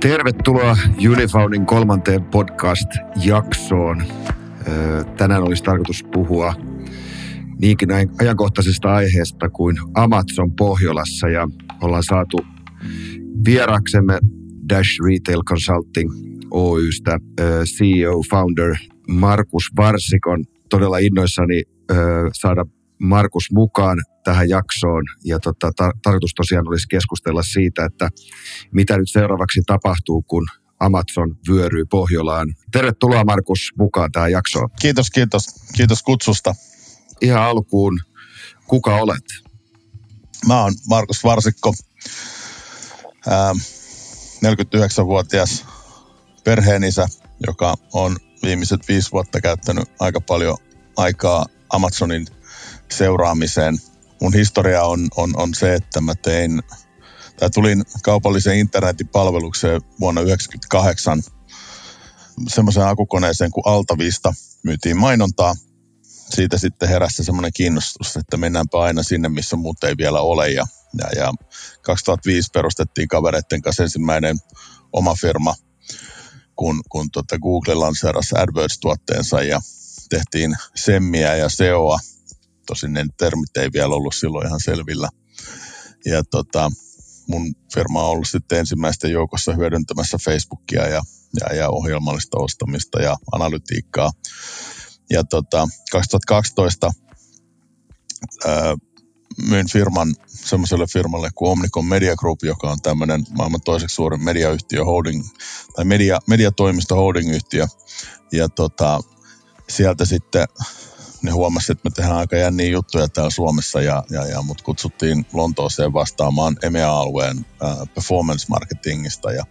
Tervetuloa Unifoundin kolmanteen podcast-jaksoon. Tänään olisi tarkoitus puhua niinkin ajankohtaisesta aiheesta kuin Amazon Pohjolassa ja ollaan saatu vieraksemme Dash Retail Consulting Oystä CEO, founder Markus Varsikon. Todella innoissani saada Markus mukaan tähän jaksoon. Ja tota, tar- tarkoitus tosiaan olisi keskustella siitä, että mitä nyt seuraavaksi tapahtuu, kun Amazon vyöryy Pohjolaan. Tervetuloa Markus mukaan tähän jaksoon. Kiitos, kiitos. Kiitos kutsusta. Ihan alkuun, kuka olet? Mä oon Markus Varsikko, ää, 49-vuotias perheenisä, joka on viimeiset viisi vuotta käyttänyt aika paljon aikaa Amazonin seuraamiseen. Mun historia on, on, on se, että mä tein, tai tulin kaupalliseen internetin palvelukseen vuonna 1998 semmoiseen akukoneeseen kuin Altavista. Myytiin mainontaa. Siitä sitten heräsi semmoinen kiinnostus, että mennäänpä aina sinne, missä muut ei vielä ole. Ja, ja, ja 2005 perustettiin kavereiden kanssa ensimmäinen oma firma, kun, kun tuota Google lanseerasi AdWords-tuotteensa ja tehtiin semmiä ja SEOa Tosin ne termit ei vielä ollut silloin ihan selvillä. Ja tota, mun firma on ollut sitten ensimmäisten joukossa hyödyntämässä Facebookia ja, ja, ja ohjelmallista ostamista ja analytiikkaa. Ja tota, 2012 ää, myin firman semmoiselle firmalle kuin Omnicom Media Group, joka on tämmöinen maailman toiseksi suurin mediayhtiö holding, tai media, mediatoimisto holding-yhtiö. Ja tota, sieltä sitten ne huomasivat, että me tehdään aika jänniä juttuja täällä Suomessa ja, ja, ja mut kutsuttiin Lontooseen vastaamaan EMEA-alueen äh, performance marketingista. Ja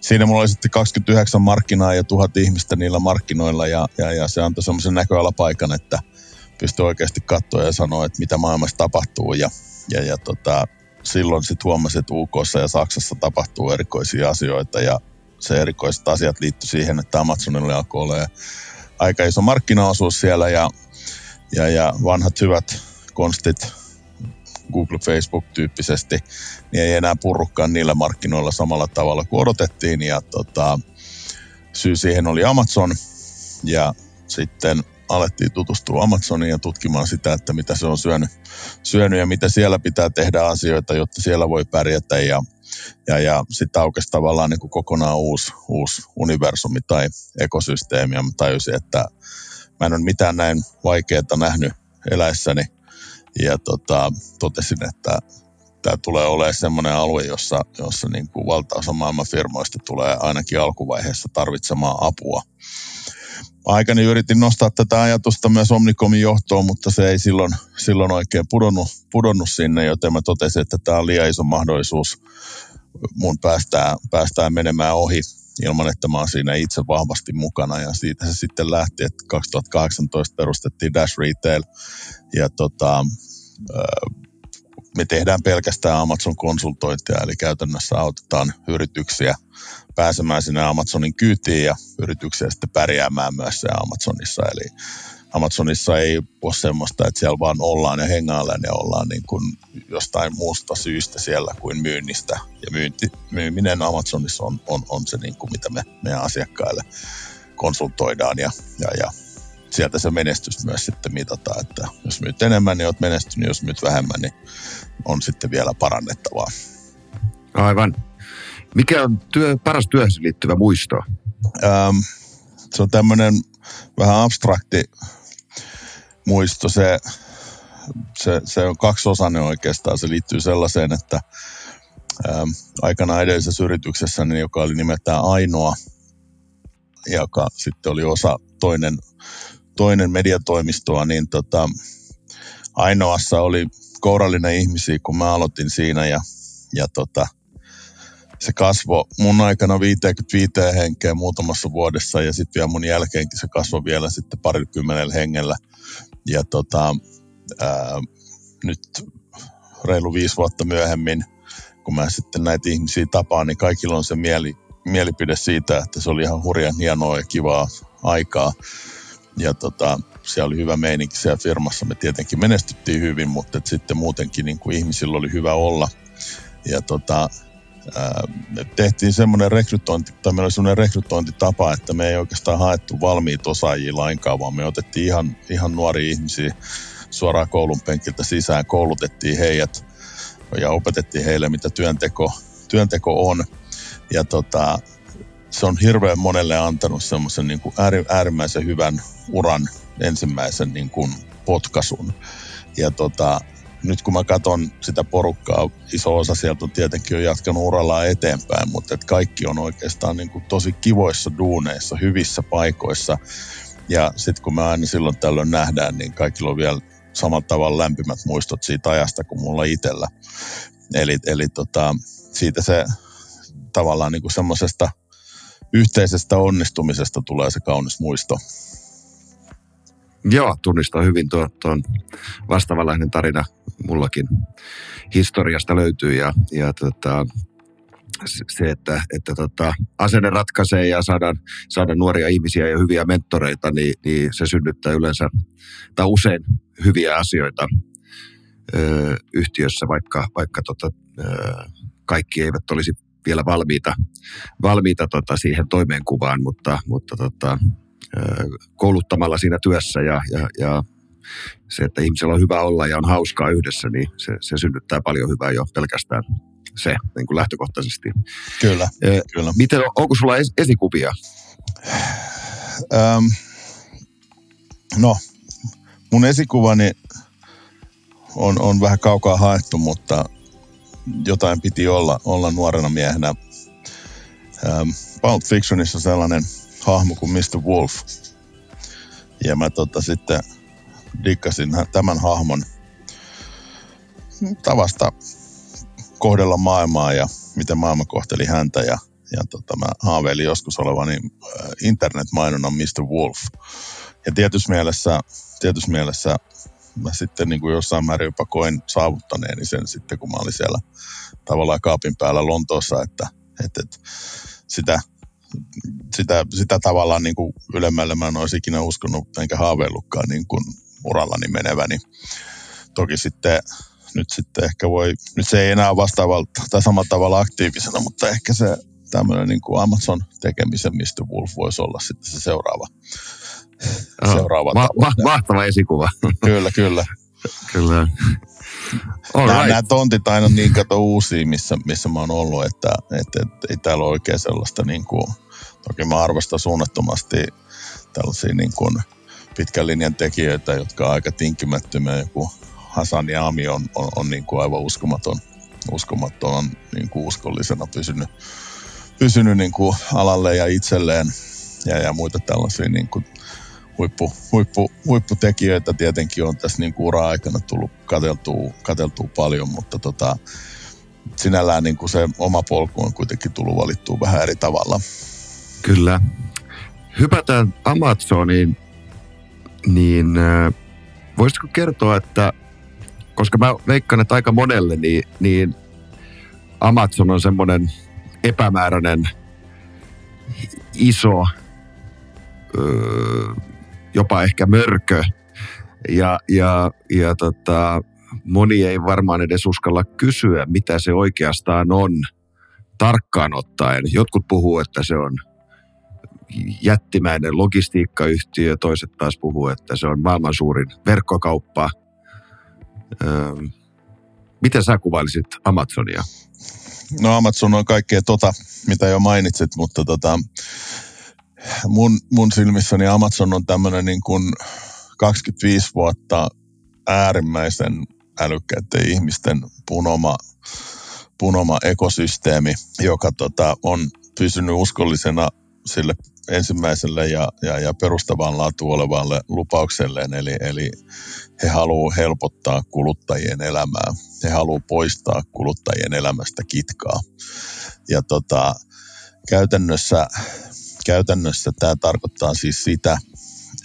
siinä mulla oli sitten 29 markkinaa ja tuhat ihmistä niillä markkinoilla ja, ja, ja se antoi semmoisen näköalapaikan, että pystyi oikeasti katsoa ja sanoa, että mitä maailmassa tapahtuu. Ja, ja, ja tota, silloin sitten huomasi, että UK ja Saksassa tapahtuu erikoisia asioita ja se erikoiset asiat liittyi siihen, että Amazonilla alkoi olemaan aika iso markkinaosuus siellä ja, ja, ja vanhat hyvät konstit Google, Facebook-tyyppisesti, niin ei enää purrukaan niillä markkinoilla samalla tavalla kuin odotettiin. Ja tota, syy siihen oli Amazon ja sitten alettiin tutustua Amazoniin ja tutkimaan sitä, että mitä se on syönyt, syönyt ja mitä siellä pitää tehdä asioita, jotta siellä voi pärjätä ja ja, ja sitten aukesi tavallaan niin kuin kokonaan uusi, uusi universumi tai ekosysteemi. Ja mä tajusin, että mä en ole mitään näin vaikeaa nähnyt eläessäni. Ja tota, totesin, että tämä tulee olemaan sellainen alue, jossa, jossa niin kuin valtaosa maailman firmoista tulee ainakin alkuvaiheessa tarvitsemaan apua. Aikani yritin nostaa tätä ajatusta myös Omnicomin johtoon, mutta se ei silloin, silloin oikein pudonnut, pudonnut sinne, joten mä totesin, että tämä on liian iso mahdollisuus mun päästään, päästään menemään ohi ilman, että mä oon siinä itse vahvasti mukana. Ja siitä se sitten lähti, että 2018 perustettiin Dash Retail. Ja tota, me tehdään pelkästään Amazon-konsultointia, eli käytännössä autetaan yrityksiä pääsemään sinne Amazonin kyytiin ja yrityksiä sitten pärjäämään myös Amazonissa. Eli Amazonissa ei ole semmoista, että siellä vaan ollaan ja hengaillaan ja ollaan niin kuin jostain muusta syystä siellä kuin myynnistä. Ja myynti, myyminen Amazonissa on, on, on se, niin kuin mitä me meidän asiakkaille konsultoidaan ja, ja, ja sieltä se menestys myös sitten mitataan, että jos myyt enemmän, niin olet menestynyt, jos myyt vähemmän, niin on sitten vielä parannettavaa. Aivan. Mikä on työ, paras työhön liittyvä muisto? Ähm, se on tämmöinen vähän abstrakti muisto, se, se, se on kaksiosainen oikeastaan. Se liittyy sellaiseen, että ää, aikana edellisessä yrityksessä, niin joka oli nimeltään Ainoa, joka sitten oli osa toinen, toinen mediatoimistoa, niin tota, Ainoassa oli kourallinen ihmisiä, kun mä aloitin siinä ja, ja tota, se kasvo mun aikana 55 henkeä muutamassa vuodessa ja sitten vielä mun jälkeenkin se kasvoi vielä sitten parikymmenellä hengellä. Ja tota, ää, nyt reilu viisi vuotta myöhemmin, kun mä sitten näitä ihmisiä tapaan, niin kaikilla on se mieli, mielipide siitä, että se oli ihan hurjan hienoa ja kivaa aikaa. Ja tota, siellä oli hyvä meininki siellä firmassa. Me tietenkin menestyttiin hyvin, mutta sitten muutenkin niin kuin ihmisillä oli hyvä olla. Ja tota, tehtiin semmoinen rekrytointi, tai meillä oli semmoinen rekrytointitapa, että me ei oikeastaan haettu valmiita osaajia lainkaan, vaan me otettiin ihan, ihan nuoria ihmisiä suoraan koulun penkiltä sisään, koulutettiin heidät ja opetettiin heille, mitä työnteko, työnteko on. Ja tota, se on hirveän monelle antanut semmoisen niin kuin äärimmäisen hyvän uran ensimmäisen niin kuin potkasun. Ja tota, nyt kun mä katson sitä porukkaa, iso osa sieltä on tietenkin jo jatkanut urallaan eteenpäin, mutta et kaikki on oikeastaan niin kuin tosi kivoissa duuneissa, hyvissä paikoissa. Ja sitten kun me aina silloin tällöin nähdään, niin kaikilla on vielä samalla tavalla lämpimät muistot siitä ajasta kuin mulla itsellä. Eli, eli tota, siitä se tavallaan niin kuin semmoisesta yhteisestä onnistumisesta tulee se kaunis muisto. Joo, tunnistaa hyvin tuon, tuon vastaavanlainen tarina mullakin historiasta löytyy ja, ja tota, se, että, että tota, asenne ratkaisee ja saadaan, saadaan nuoria ihmisiä ja hyviä mentoreita, niin, niin se synnyttää yleensä tai usein hyviä asioita ö, yhtiössä, vaikka, vaikka tota, ö, kaikki eivät olisi vielä valmiita, valmiita tota, siihen toimeenkuvaan, mutta, mutta tota, kouluttamalla siinä työssä ja, ja, ja se, että ihmisellä on hyvä olla ja on hauskaa yhdessä, niin se, se synnyttää paljon hyvää jo pelkästään se niin kuin lähtökohtaisesti. Kyllä, e, kyllä. Miten, onko sulla es, esikuvia? Öm, no, mun esikuvani on, on vähän kaukaa haettu, mutta jotain piti olla, olla nuorena miehenä. Ähm, Pulp Fictionissa sellainen hahmo kuin Mr. Wolf. Ja mä tota sitten dikkasin tämän hahmon tavasta kohdella maailmaa ja miten maailma kohteli häntä. Ja, ja tota, mä haaveilin joskus olevani äh, internetmainonnan Mr. Wolf. Ja tietyssä mielessä, tietyssä mielessä mä sitten niin kuin jossain määrin jopa koin saavuttaneeni sen sitten, kun mä olin siellä tavallaan kaapin päällä Lontoossa, että, että, että sitä, sitä, sitä tavallaan niin kuin ylemmälle mä en olisi ikinä uskonut enkä haaveillutkaan niin kuin urallani meneväni. Toki sitten nyt sitten ehkä voi, nyt se ei enää vastaavalla tai samalla tavalla aktiivisena, mutta ehkä se tämmöinen niin kuin Amazon tekemisen Mr. Wolf voisi olla sitten se seuraava. Oh, seuraava ma- ma- mahtava esikuva. Kyllä, kyllä. Kyllä. nämä, right. nämä tontit aina niin kato uusia, missä, missä mä oon ollut, että, että, että ei täällä ole oikein sellaista niin kuin, toki mä arvostan suunnattomasti tällaisia niin kuin pitkän linjan tekijöitä, jotka on aika tinkimättömiä. Joku Hasan ja Ami on, on, on niin kuin aivan uskomaton, uskomaton niin kuin uskollisena pysynyt, pysynyt niin kuin alalle ja itselleen ja, ja muita tällaisia niin kuin huippu, huippu, huipputekijöitä tietenkin on tässä niin ura-aikana tullut kateltua, kateltua paljon, mutta tota, sinällään niin kuin se oma polku on kuitenkin tullut valittua vähän eri tavalla. Kyllä. Hypätään Amazoniin, niin voisitko kertoa, että koska mä veikkaan, että aika monelle, niin, niin Amazon on semmoinen epämääräinen iso jopa ehkä mörkö. Ja, ja, ja tota, moni ei varmaan edes uskalla kysyä, mitä se oikeastaan on tarkkaan ottaen. Jotkut puhuu, että se on jättimäinen logistiikkayhtiö, toiset taas puhuu, että se on maailman suurin verkkokauppa. Öö, miten sä kuvailisit Amazonia? No Amazon on kaikkea tota, mitä jo mainitsit, mutta tota, mun, mun silmissäni Amazon on tämmöinen niin kuin 25 vuotta äärimmäisen älykkäiden ihmisten punoma, punoma ekosysteemi, joka tota, on pysynyt uskollisena sille ensimmäiselle ja, ja, ja perustavaan laatu olevalle lupaukselleen, eli, eli he haluavat helpottaa kuluttajien elämää. He haluavat poistaa kuluttajien elämästä kitkaa. Ja tota, käytännössä käytännössä tämä tarkoittaa siis sitä,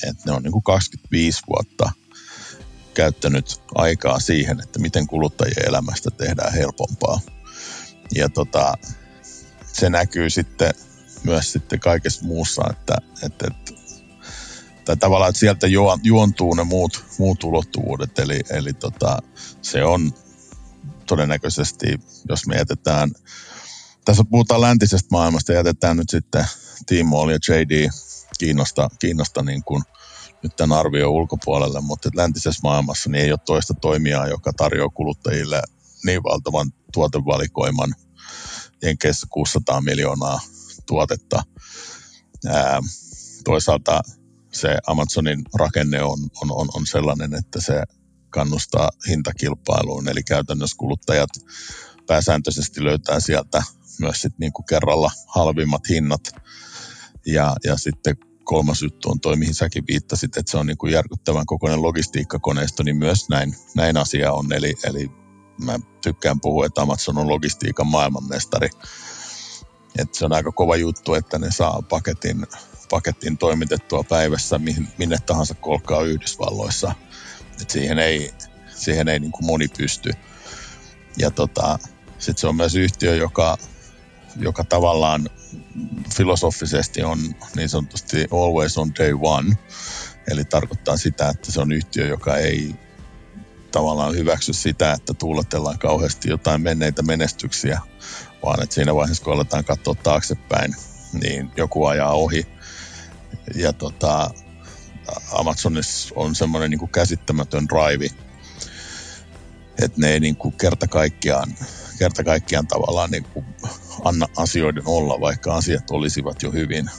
että ne on niin kuin 25 vuotta käyttänyt aikaa siihen, että miten kuluttajien elämästä tehdään helpompaa. Ja tota, se näkyy sitten myös sitten kaikessa muussa, että, että, että tai tavallaan, että sieltä juontuu ne muut, muut ulottuvuudet, eli, eli tota, se on todennäköisesti, jos me jätetään tässä puhutaan läntisestä maailmasta, jätetään nyt sitten Timo ja JD Kiinnosta, Kiinnosta niin kuin nyt tämän arvion ulkopuolelle, mutta läntisessä maailmassa niin ei ole toista toimijaa, joka tarjoaa kuluttajille niin valtavan tuotevalikoiman Jenkeissä 600 miljoonaa tuotetta. Ää, toisaalta se Amazonin rakenne on, on, on, on sellainen, että se kannustaa hintakilpailuun, eli käytännössä kuluttajat pääsääntöisesti löytää sieltä myös sit niin kuin kerralla halvimmat hinnat. Ja, ja sitten kolmas juttu on toi, mihin säkin viittasit, että se on niin kuin järkyttävän kokoinen logistiikkakoneisto, niin myös näin, näin asia on. Eli, eli mä tykkään puhua, että Amazon on logistiikan maailmanmestari. Et se on aika kova juttu, että ne saa paketin, paketin toimitettua päivässä minne tahansa kolkkaa Yhdysvalloissa. Et siihen ei, siihen ei niin kuin moni pysty. Ja tota, sitten se on myös yhtiö, joka, joka tavallaan filosofisesti on niin sanotusti always on day one. Eli tarkoittaa sitä, että se on yhtiö, joka ei tavallaan hyväksy sitä, että tuuletellaan kauheasti jotain menneitä menestyksiä, vaan että siinä vaiheessa, kun aletaan katsoa taaksepäin, niin joku ajaa ohi. Ja tota, Amazonissa on semmoinen niin käsittämätön drive, että ne ei niin kuin kerta kaikkiaan, kerta kaikkiaan tavallaan niin kuin anna asioiden olla, vaikka asiat olisivat jo hyvin.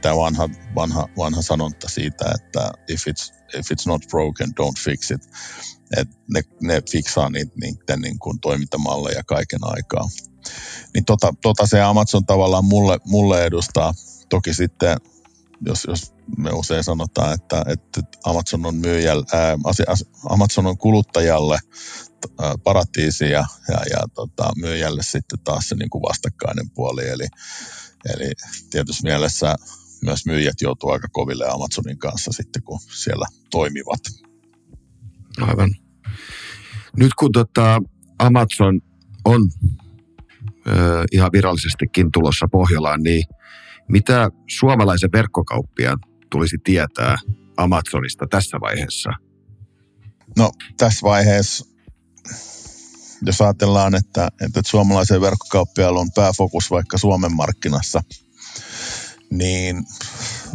Tämä vanha, vanha, vanha sanonta siitä, että if it's, if it's not broken, don't fix it. Et ne, ne fiksaa niitä, niiden niin kuin toimintamalleja kaiken aikaa. Niin tota, tota se Amazon tavallaan mulle, mulle edustaa. Toki sitten, jos, jos me usein sanotaan, että, että Amazon on myyjälle, ää, Amazon on kuluttajalle paratiisi ja, ja, ja tota, myyjälle sitten taas se niin kuin vastakkainen puoli. Eli, eli tietysti mielessä myös myyjät joutuu aika koville Amazonin kanssa sitten, kun siellä toimivat. Aivan. Nyt kun tota Amazon on ö, ihan virallisestikin tulossa Pohjolaan, niin mitä suomalaisen verkkokauppiaan tulisi tietää Amazonista tässä vaiheessa? No tässä vaiheessa jos ajatellaan, että, että suomalaisen verkkokauppiaalla on pääfokus vaikka Suomen markkinassa, niin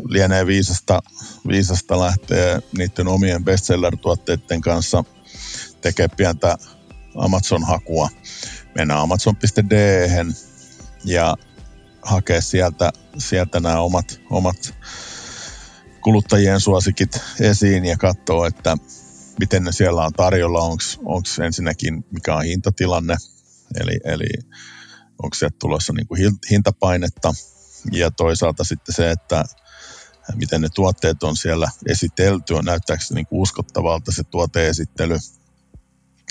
lienee viisasta, viisasta lähteä niiden omien bestseller-tuotteiden kanssa tekemään pientä Amazon-hakua. Mennään amazon.de ja hakea sieltä, sieltä nämä omat, omat kuluttajien suosikit esiin ja katsoa, että miten ne siellä on tarjolla, onko ensinnäkin mikä on hintatilanne, eli, eli onko sieltä tulossa niin kuin hintapainetta, ja toisaalta sitten se, että miten ne tuotteet on siellä esitelty, on näyttääkö se niin kuin uskottavalta se tuoteesittely.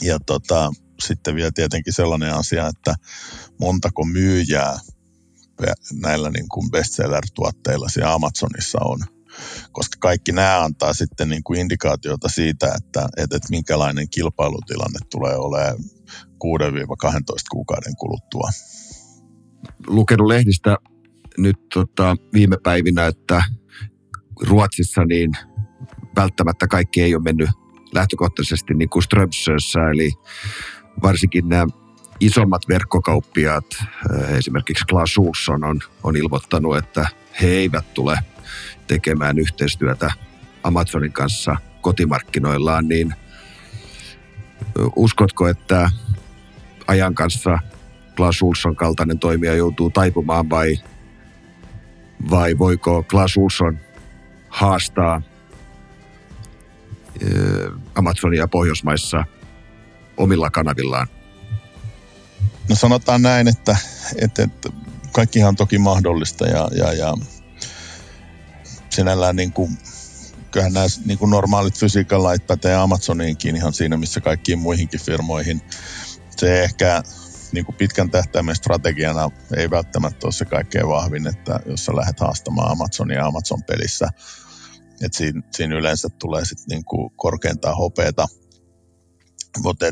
Ja tota, sitten vielä tietenkin sellainen asia, että montako myyjää näillä niin kuin bestseller-tuotteilla siellä Amazonissa on koska kaikki nämä antaa sitten niin kuin indikaatiota siitä, että, että, että minkälainen kilpailutilanne tulee olemaan 6-12 kuukauden kuluttua. Lukenut lehdistä nyt tota, viime päivinä, että Ruotsissa niin välttämättä kaikki ei ole mennyt lähtökohtaisesti niin kuin Strömsössä, eli varsinkin nämä isommat verkkokauppiaat, esimerkiksi Klaas on, on ilmoittanut, että he eivät tule tekemään yhteistyötä Amazonin kanssa kotimarkkinoillaan, niin uskotko, että ajan kanssa Klaas Ulsson kaltainen toimija joutuu taipumaan vai, vai voiko Klaas Ulsson haastaa Amazonia Pohjoismaissa omilla kanavillaan? No sanotaan näin, että, että, että kaikkihan on toki mahdollista ja, ja, ja sinällään niin kuin, kyllähän nämä niin kuin normaalit fysiikan lait pätee Amazoniinkin ihan siinä, missä kaikkiin muihinkin firmoihin. Se ehkä niin kuin pitkän tähtäimen strategiana ei välttämättä ole se kaikkein vahvin, että jos sä lähdet haastamaan Amazonia Amazon-pelissä, että siinä, siinä yleensä tulee sitten niin kuin korkeintaan hopeeta. Mutta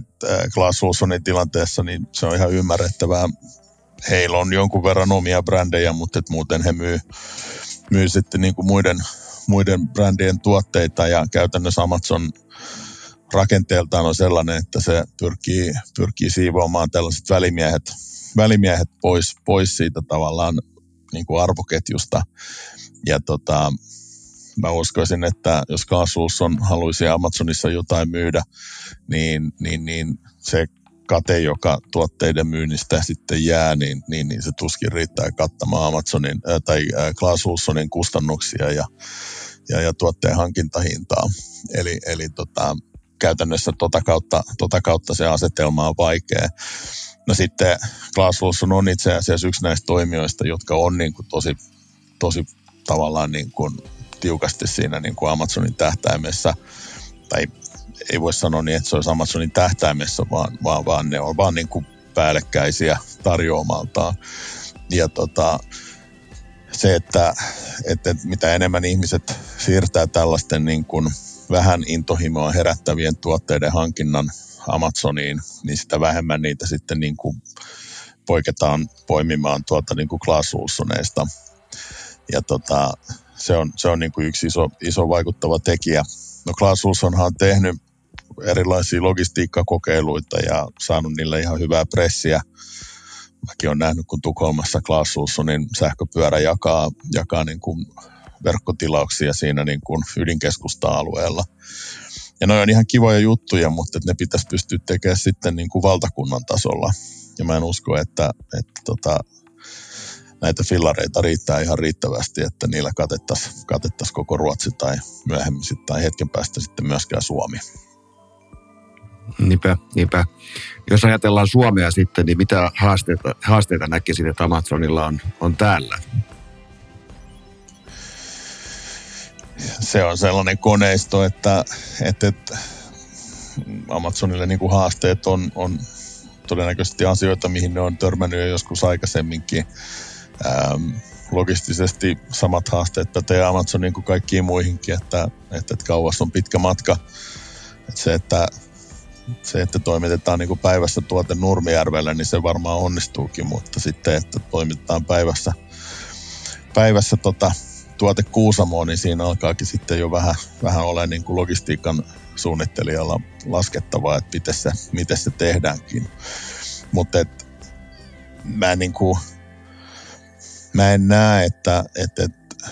Klaas Olssonin tilanteessa niin se on ihan ymmärrettävää. Heillä on jonkun verran omia brändejä, mutta et muuten he myy myy sitten niin kuin muiden, muiden brändien tuotteita ja käytännössä Amazon, rakenteeltaan on sellainen, että se pyrkii, pyrkii siivoamaan tällaiset välimiehet, välimiehet pois, pois siitä tavallaan niin kuin arvoketjusta. Ja tota, mä uskoisin, että jos on haluaisi Amazonissa jotain myydä, niin, niin, niin se kate, joka tuotteiden myynnistä sitten jää, niin, niin, niin se tuskin riittää kattamaan Amazonin ää, tai Klaas Ulssonin kustannuksia ja, ja, ja tuotteen hankintahintaa. Eli, eli tota, käytännössä tota kautta, tota kautta se asetelma on vaikea. No sitten Klaas Ulsson on itse asiassa yksi näistä toimijoista, jotka on niin kuin tosi, tosi tavallaan niin kuin tiukasti siinä niin kuin Amazonin tähtäimessä, tai ei voi sanoa niin, että se olisi Amazonin tähtäimessä, vaan, vaan, vaan ne on vaan niin kuin päällekkäisiä tarjoamaltaan. Ja tota, se, että, että mitä enemmän ihmiset siirtää tällaisten niin kuin vähän intohimoa herättävien tuotteiden hankinnan Amazoniin, niin sitä vähemmän niitä sitten niin kuin poiketaan poimimaan tuolta niin kuin Klaas Ja tota, se on, se on niin kuin yksi iso, iso vaikuttava tekijä. No Klaas Ulssonhan on tehnyt erilaisia logistiikkakokeiluita ja saanut niille ihan hyvää pressiä. Mäkin olen nähnyt, kun Tukholmassa Klaas Ulssonin sähköpyörä jakaa, jakaa niin kuin verkkotilauksia siinä niin kuin ydinkeskusta-alueella. Ja ne on ihan kivoja juttuja, mutta ne pitäisi pystyä tekemään sitten niin kuin valtakunnan tasolla. Ja mä en usko, että, että tota, näitä fillareita riittää ihan riittävästi, että niillä katettaisiin katettais koko Ruotsi tai myöhemmin sitten, tai hetken päästä sitten myöskään Suomi. Niinpä, niinpä. Jos ajatellaan Suomea sitten, niin mitä haasteita, haasteita näkisit, että Amazonilla on, on täällä? Se on sellainen koneisto, että, että, että Amazonille niin kuin haasteet on, on todennäköisesti asioita, mihin ne on törmännyt jo joskus aikaisemminkin. Ähm, logistisesti samat haasteet pätee Amazonin kuin kaikkiin muihinkin, että, että, että kauas on pitkä matka. Että se, että se, että toimitetaan niin kuin päivässä tuote Nurmijärvelle, niin se varmaan onnistuukin, mutta sitten, että toimitetaan päivässä, päivässä tota, tuote Kuusamoon, niin siinä alkaakin sitten jo vähän, vähän olla niin kuin logistiikan suunnittelijalla laskettavaa, että miten se, miten se tehdäänkin. Mutta mä, niin kuin, mä en näe, että, että, että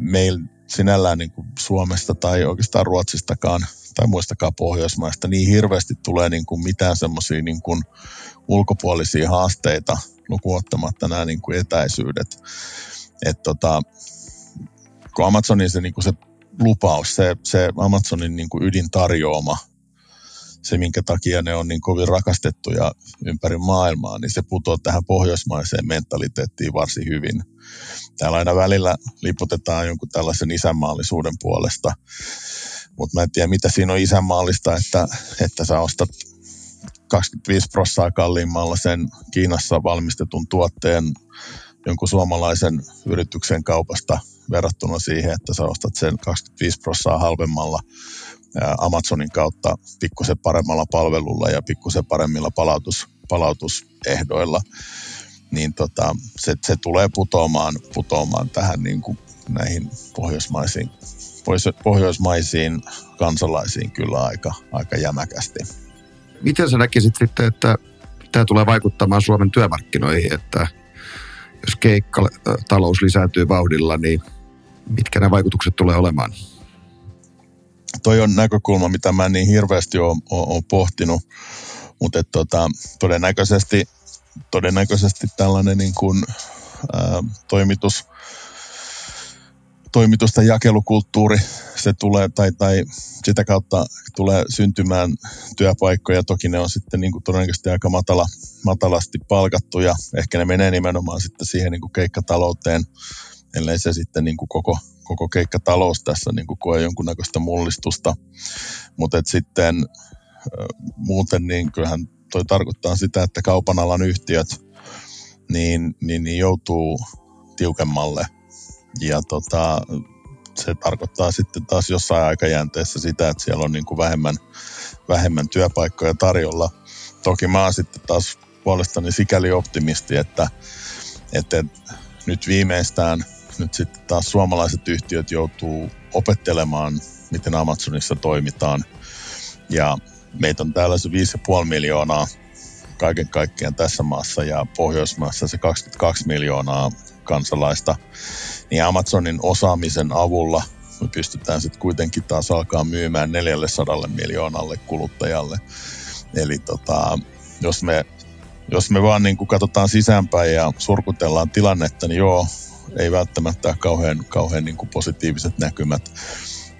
meillä sinällään niin kuin Suomesta tai oikeastaan Ruotsistakaan tai muistakaan Pohjoismaista niin hirveästi tulee niin kuin mitään semmoisia niin ulkopuolisia haasteita lukuottamatta nämä niin kuin etäisyydet. Et tota, kun Amazonin se, niin kuin se lupaus, se, se Amazonin niin kuin ydintarjoama, se minkä takia ne on niin kovin rakastettuja ympäri maailmaa, niin se putoaa tähän pohjoismaiseen mentaliteettiin varsin hyvin. Täällä aina välillä liputetaan jonkun tällaisen isänmaallisuuden puolesta mutta mä en tiedä, mitä siinä on isänmaallista, että, että sä ostat 25 prossaa kalliimmalla sen Kiinassa valmistetun tuotteen jonkun suomalaisen yrityksen kaupasta verrattuna siihen, että sä ostat sen 25 prossaa halvemmalla Amazonin kautta pikkusen paremmalla palvelulla ja pikkusen paremmilla palautus, palautusehdoilla, niin tota, se, se tulee putoamaan, putoamaan tähän niin kuin näihin pohjoismaisiin pohjoismaisiin kansalaisiin kyllä aika, aika jämäkästi. Miten sä näkisit sitten, että tämä tulee vaikuttamaan Suomen työmarkkinoihin, että jos keikkatalous lisääntyy vauhdilla, niin mitkä nämä vaikutukset tulee olemaan? Toi on näkökulma, mitä mä niin hirveästi oon, oon pohtinut, mutta tota, todennäköisesti, todennäköisesti tällainen niin kuin, ää, toimitus – toimitusten jakelukulttuuri, se tulee, tai, tai sitä kautta tulee syntymään työpaikkoja. Toki ne on sitten niin kuin todennäköisesti aika matala, matalasti palkattuja. Ehkä ne menee nimenomaan sitten siihen niin kuin keikkatalouteen, ellei se sitten niin kuin koko, koko keikkatalous tässä niin kuin koe jonkunnäköistä mullistusta. Mutta sitten muuten niin kyllähän toi tarkoittaa sitä, että kaupan alan yhtiöt niin, niin, niin joutuu tiukemmalle ja tota, se tarkoittaa sitten taas jossain aikajänteessä sitä, että siellä on niin kuin vähemmän, vähemmän työpaikkoja tarjolla. Toki mä oon sitten taas puolestani sikäli optimisti, että, että nyt viimeistään nyt sitten taas suomalaiset yhtiöt joutuu opettelemaan, miten Amazonissa toimitaan. Ja meitä on täällä se 5,5 miljoonaa kaiken kaikkiaan tässä maassa ja Pohjoismaassa se 22 miljoonaa kansalaista, niin Amazonin osaamisen avulla me pystytään sitten kuitenkin taas alkaa myymään 400 miljoonalle kuluttajalle. Eli tota, jos me, jos me vaan niin katsotaan sisäänpäin ja surkutellaan tilannetta, niin joo, ei välttämättä kauhean, kauhean niin kuin positiiviset näkymät.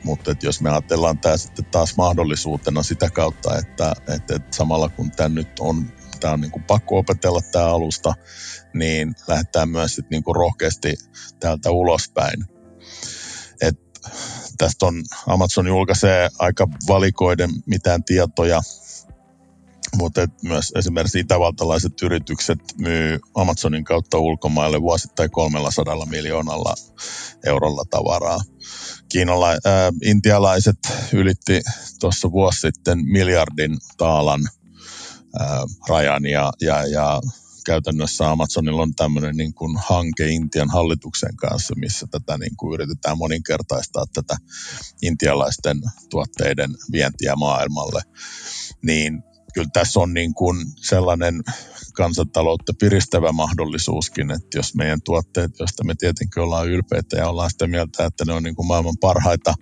Mutta jos me ajatellaan tämä sitten taas mahdollisuutena sitä kautta, että, että, että samalla kun tämä nyt on, tämä on niin kuin pakko opetella tämä alusta, niin lähdetään myös sitten niin kuin rohkeasti täältä ulospäin. Et tästä on, Amazon julkaisee aika valikoiden mitään tietoja, mutta myös esimerkiksi itävaltalaiset yritykset myy Amazonin kautta ulkomaille vuosittain 300 miljoonalla eurolla tavaraa. Kiinala, ää, intialaiset ylitti tuossa vuosi sitten miljardin taalan ää, rajan ja, ja, ja käytännössä Amazonilla on tämmöinen niin kuin hanke Intian hallituksen kanssa, missä tätä niin kuin yritetään moninkertaistaa tätä intialaisten tuotteiden vientiä maailmalle. Niin kyllä tässä on niin kuin sellainen kansantaloutta piristävä mahdollisuuskin, että jos meidän tuotteet, joista me tietenkin ollaan ylpeitä ja ollaan sitä mieltä, että ne on niin kuin maailman parhaita,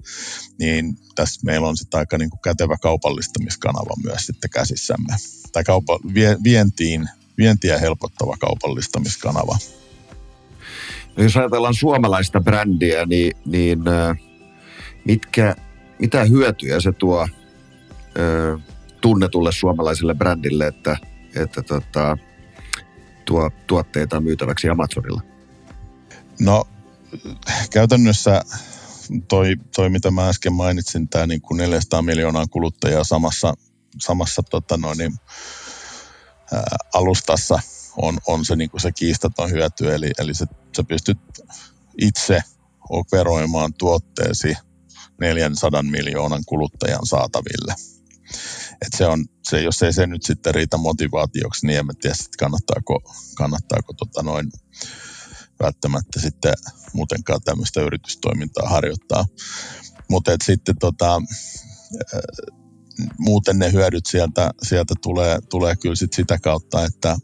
niin tässä meillä on sitten aika niin kuin kätevä kaupallistamiskanava myös sitten käsissämme. Tai kaupa, vie, vientiin, vientiä helpottava kaupallistamiskanava. No jos ajatellaan suomalaista brändiä, niin, niin mitkä, mitä hyötyjä se tuo tunnetulle suomalaiselle brändille, että, että tota, tuo tuotteita myytäväksi Amazonilla? No käytännössä toi, toi mitä mä äsken mainitsin, tämä niin kuin 400 miljoonaa kuluttajaa samassa, samassa tota noin, niin, alustassa on, on se, niin se kiistaton hyöty. Eli, eli se, sä pystyt itse operoimaan tuotteesi 400 miljoonan kuluttajan saataville – et se on, se, jos ei se nyt sitten riitä motivaatioksi, niin en tiedä, että kannattaako, kannattaako tota noin välttämättä sitten muutenkaan tämmöistä yritystoimintaa harjoittaa. Mutta sitten tota, muuten ne hyödyt sieltä, sieltä tulee, tulee kyllä sit sitä kautta, että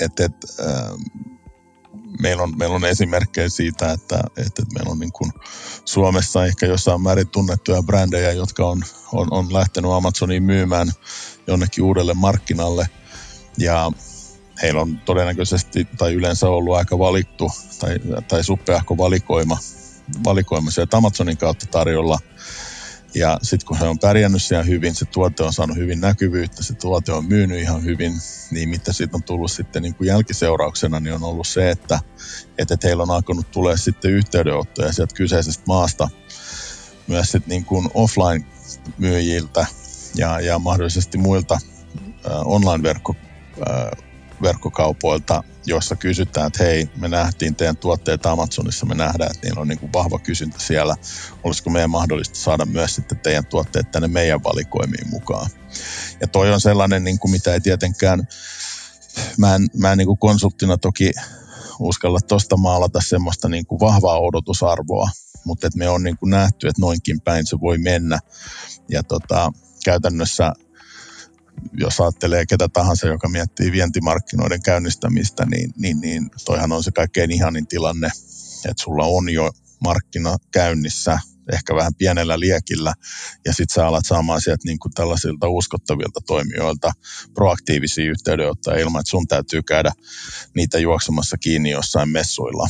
et, et, meillä on, meillä on esimerkkejä siitä, että, että meillä on niin kuin Suomessa ehkä jossain määrin tunnettuja brändejä, jotka on, on, on lähtenyt Amazoniin myymään jonnekin uudelle markkinalle. Ja heillä on todennäköisesti tai yleensä ollut aika valittu tai, tai suppeahko valikoima, valikoima sieltä Amazonin kautta tarjolla – ja sitten kun he on pärjännyt siellä hyvin, se tuote on saanut hyvin näkyvyyttä, se tuote on myynyt ihan hyvin, niin mitä siitä on tullut sitten niin kuin jälkiseurauksena, niin on ollut se, että, että heillä on alkanut tulee sitten yhteydenottoja sieltä kyseisestä maasta myös sitten niin kuin offline-myyjiltä ja, ja mahdollisesti muilta äh, online-verkko joissa kysytään, että hei, me nähtiin teidän tuotteet Amazonissa, me nähdään, että niillä on niin kuin vahva kysyntä siellä. Olisiko meidän mahdollista saada myös sitten teidän tuotteet tänne meidän valikoimiin mukaan? Ja toi on sellainen, niin kuin mitä ei tietenkään, mä en, mä en niin kuin konsulttina toki uskalla tuosta maalata semmoista niin kuin vahvaa odotusarvoa, mutta me on niin kuin nähty, että noinkin päin se voi mennä. Ja tota, käytännössä jos ajattelee ketä tahansa, joka miettii vientimarkkinoiden käynnistämistä, niin, niin, niin toihan on se kaikkein ihanin tilanne, että sulla on jo markkina käynnissä, ehkä vähän pienellä liekillä, ja sitten sä alat saamaan sieltä niin kuin tällaisilta uskottavilta toimijoilta proaktiivisia yhteydenottoja ilman, että sun täytyy käydä niitä juoksemassa kiinni jossain messuilla.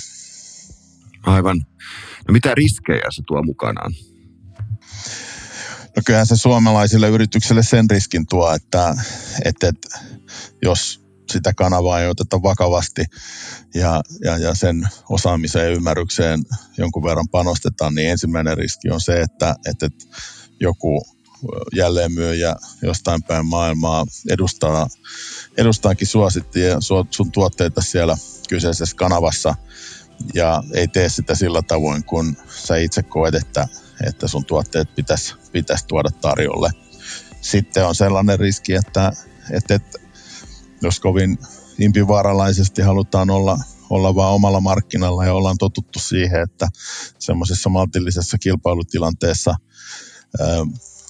Aivan. No mitä riskejä se tuo mukanaan? No kyllähän se suomalaisille yrityksille sen riskin tuo, että, että, että jos sitä kanavaa ei oteta vakavasti ja, ja, ja sen osaamiseen ja ymmärrykseen jonkun verran panostetaan, niin ensimmäinen riski on se, että, että joku jälleenmyyjä jostain päin maailmaa edustaa, edustaakin suosittiin sun tuotteita siellä kyseisessä kanavassa ja ei tee sitä sillä tavoin, kun sä itse koet, että että sun tuotteet pitäisi, pitäisi tuoda tarjolle. Sitten on sellainen riski, että, että, että jos kovin impivaaralaisesti halutaan olla, olla vaan omalla markkinalla ja ollaan totuttu siihen, että semmoisessa maltillisessa kilpailutilanteessa ää,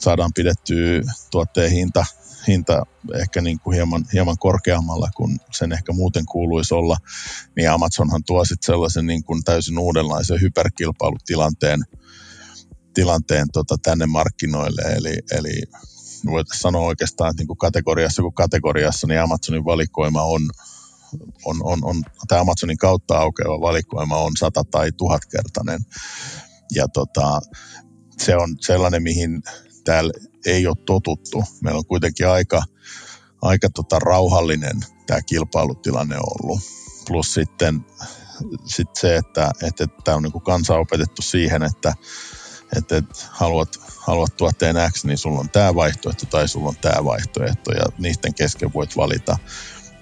saadaan pidettyä tuotteen hinta, hinta ehkä niin kuin hieman, hieman korkeammalla kuin sen ehkä muuten kuuluisi olla, niin Amazonhan tuo sitten sellaisen niin kuin täysin uudenlaisen hyperkilpailutilanteen tilanteen tota, tänne markkinoille. Eli, eli voitaisiin sanoa oikeastaan, että niin kuin kategoriassa kuin kategoriassa, niin Amazonin valikoima on, on, on, on tämä Amazonin kautta aukeava valikoima on sata tai tuhatkertainen. Ja tota, se on sellainen, mihin täällä ei ole totuttu. Meillä on kuitenkin aika, aika tota rauhallinen tämä kilpailutilanne ollut. Plus sitten sit se, että, että, että tämä on niin kansa opetettu siihen, että, että, että haluat, haluat tuotteen X, niin sulla on tämä vaihtoehto tai sulla on tämä vaihtoehto ja niiden kesken voit valita.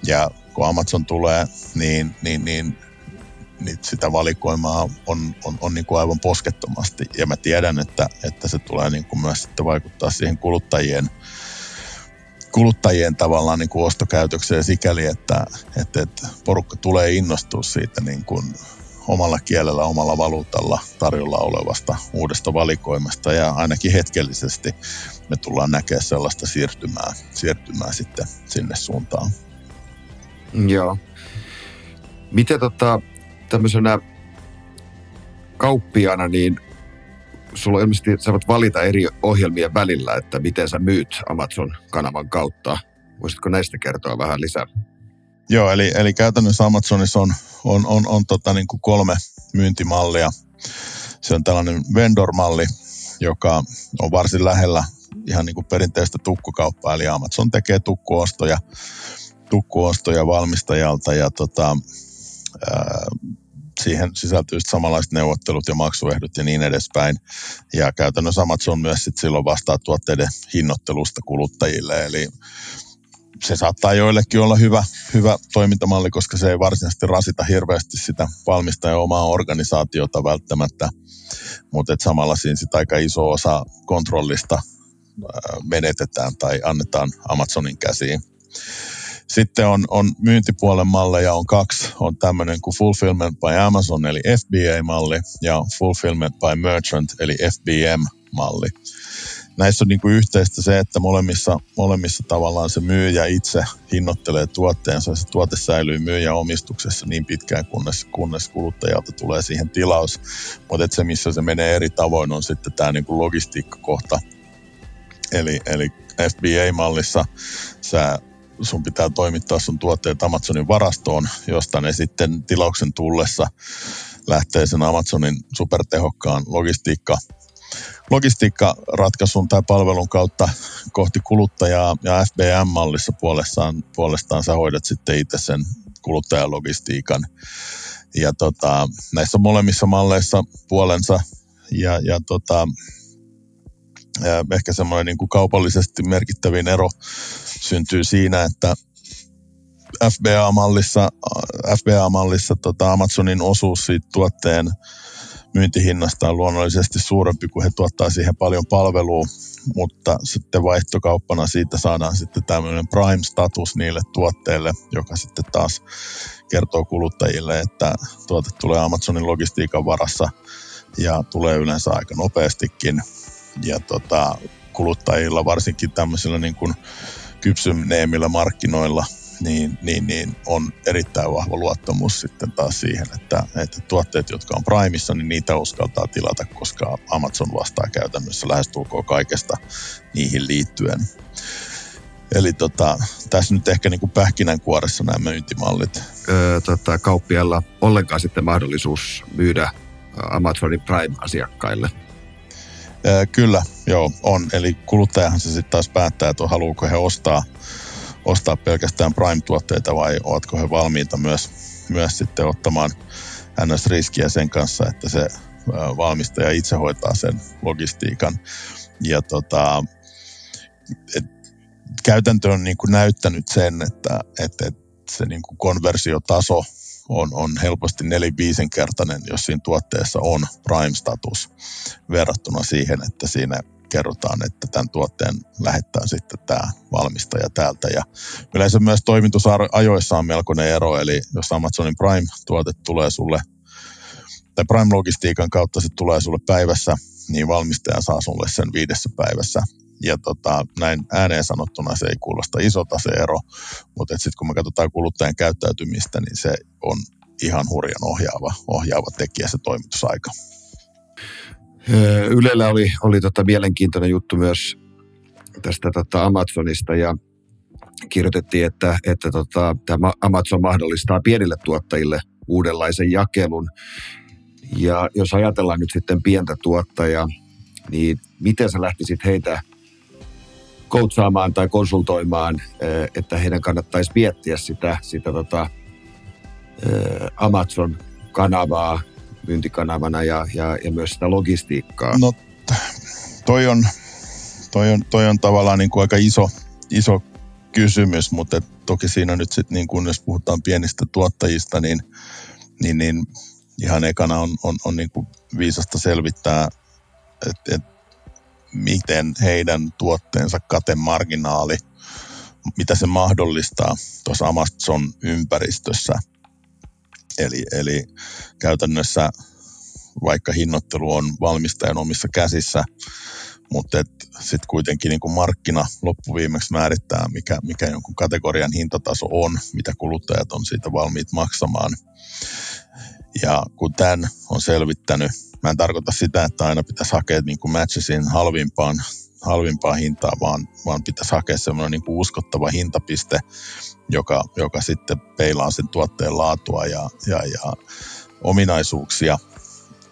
Ja kun Amazon tulee, niin, niin, niin niin sitä valikoimaa on, on, on niin kuin aivan poskettomasti. Ja mä tiedän, että, että se tulee niin kuin myös sitten vaikuttaa siihen kuluttajien, kuluttajien tavallaan niin kuin ostokäytökseen sikäli, että, että, että porukka tulee innostua siitä niin kuin omalla kielellä, omalla valuutalla tarjolla olevasta uudesta valikoimasta ja ainakin hetkellisesti me tullaan näkemään sellaista siirtymää, siirtymää sitten sinne suuntaan. Joo. Miten tota, tämmöisenä kauppiana, niin sulla ilmeisesti, voit valita eri ohjelmien välillä, että miten sä myyt Amazon-kanavan kautta. Voisitko näistä kertoa vähän lisää? Joo, eli, eli käytännössä Amazonissa on, on, on, on tota niin kuin kolme myyntimallia. Se on tällainen vendor-malli, joka on varsin lähellä ihan niin kuin perinteistä tukkukauppaa, eli Amazon tekee tukkuostoja, tukkuostoja valmistajalta ja tota, siihen sisältyy samanlaiset neuvottelut ja maksuehdot ja niin edespäin. Ja käytännössä Amazon myös sit silloin vastaa tuotteiden hinnoittelusta kuluttajille, eli se saattaa joillekin olla hyvä, hyvä toimintamalli, koska se ei varsinaisesti rasita hirveästi sitä valmistajan omaa organisaatiota välttämättä, mutta samalla siinä sit aika iso osa kontrollista menetetään tai annetaan Amazonin käsiin. Sitten on, on myyntipuolen malleja on kaksi. On tämmöinen kuin Fulfillment by Amazon eli FBA-malli ja Fulfillment by Merchant eli FBM-malli. Näissä on niin kuin yhteistä se, että molemmissa, molemmissa tavallaan se myyjä itse hinnoittelee tuotteensa ja se tuote säilyy myyjän omistuksessa niin pitkään, kunnes, kunnes kuluttajalta tulee siihen tilaus. Mutta se, missä se menee eri tavoin, on sitten tämä niin kuin logistiikkakohta. Eli, eli FBA-mallissa sä sun pitää toimittaa sun tuotteet Amazonin varastoon, josta ne sitten tilauksen tullessa lähtee sen Amazonin supertehokkaan logistiikka logistiikkaratkaisun tai palvelun kautta kohti kuluttajaa ja FBM-mallissa puolestaan, puolestaan sä hoidat sitten itse sen kuluttajalogistiikan. Ja tota, näissä molemmissa malleissa puolensa ja, ja tota, ehkä semmoinen niin kuin kaupallisesti merkittävin ero syntyy siinä, että FBA-mallissa, FBA-mallissa tota Amazonin osuus siitä tuotteen myyntihinnasta on luonnollisesti suurempi, kun he tuottaa siihen paljon palvelua, mutta sitten vaihtokauppana siitä saadaan sitten tämmöinen prime-status niille tuotteille, joka sitten taas kertoo kuluttajille, että tuote tulee Amazonin logistiikan varassa ja tulee yleensä aika nopeastikin. Ja tota, kuluttajilla, varsinkin tämmöisillä niin kuin kypsyneemmillä markkinoilla, niin, niin, niin on erittäin vahva luottamus sitten taas siihen, että, että tuotteet, jotka on Primeissa, niin niitä uskaltaa tilata, koska Amazon vastaa käytännössä lähestulkoon kaikesta niihin liittyen. Eli tota, tässä nyt ehkä niin kuin pähkinänkuoressa nämä myyntimallit. Öö, tota, kauppialla ollenkaan sitten mahdollisuus myydä Amazonin Prime-asiakkaille? Öö, kyllä, joo, on. Eli kuluttajahan se sitten taas päättää, että haluuko he ostaa ostaa pelkästään Prime-tuotteita vai ovatko he valmiita myös, myös sitten ottamaan NS-riskiä sen kanssa, että se valmistaja itse hoitaa sen logistiikan. Ja tota, et, käytäntö on niin kuin näyttänyt sen, että, että, että se niin kuin konversiotaso on, on helposti neliviisinkertainen, jos siinä tuotteessa on Prime-status verrattuna siihen, että siinä kerrotaan, että tämän tuotteen lähettää sitten tämä valmistaja täältä. Ja yleensä myös toimitusajoissa on melkoinen ero, eli jos Amazonin Prime-tuote tulee sulle, tai Prime-logistiikan kautta se tulee sulle päivässä, niin valmistaja saa sulle sen viidessä päivässä ja tota, näin ääneen sanottuna se ei kuulosta isolta se ero, mutta sitten kun me katsotaan kuluttajan käyttäytymistä, niin se on ihan hurjan ohjaava, ohjaava tekijä se toimitusaika. Ylellä oli, oli tota mielenkiintoinen juttu myös tästä tota Amazonista ja kirjoitettiin, että, että tota, tämä Amazon mahdollistaa pienille tuottajille uudenlaisen jakelun. Ja jos ajatellaan nyt sitten pientä tuottajaa, niin miten sä lähtisit heitä koutsaamaan tai konsultoimaan, että heidän kannattaisi miettiä sitä, sitä tota Amazon-kanavaa myyntikanavana ja, ja, ja myös sitä logistiikkaa? No toi on, toi on, toi on tavallaan niin kuin aika iso, iso kysymys, mutta toki siinä nyt sitten niin kun jos puhutaan pienistä tuottajista, niin, niin, niin ihan ekana on, on, on niin kuin viisasta selvittää, että et miten heidän tuotteensa katemarginaali, mitä se mahdollistaa tuossa Amazon-ympäristössä. Eli, eli käytännössä vaikka hinnoittelu on valmistajan omissa käsissä, mutta sitten kuitenkin niin markkina loppuviimeksi määrittää, mikä, mikä jonkun kategorian hintataso on, mitä kuluttajat on siitä valmiit maksamaan. Ja kun tämän on selvittänyt, mä en tarkoita sitä, että aina pitäisi hakea niin kuin Matchesin halvimpaan, halvimpaa hintaa, vaan, vaan pitäisi hakea semmoinen niin kuin uskottava hintapiste, joka, joka sitten peilaa sen tuotteen laatua ja, ja, ja ominaisuuksia –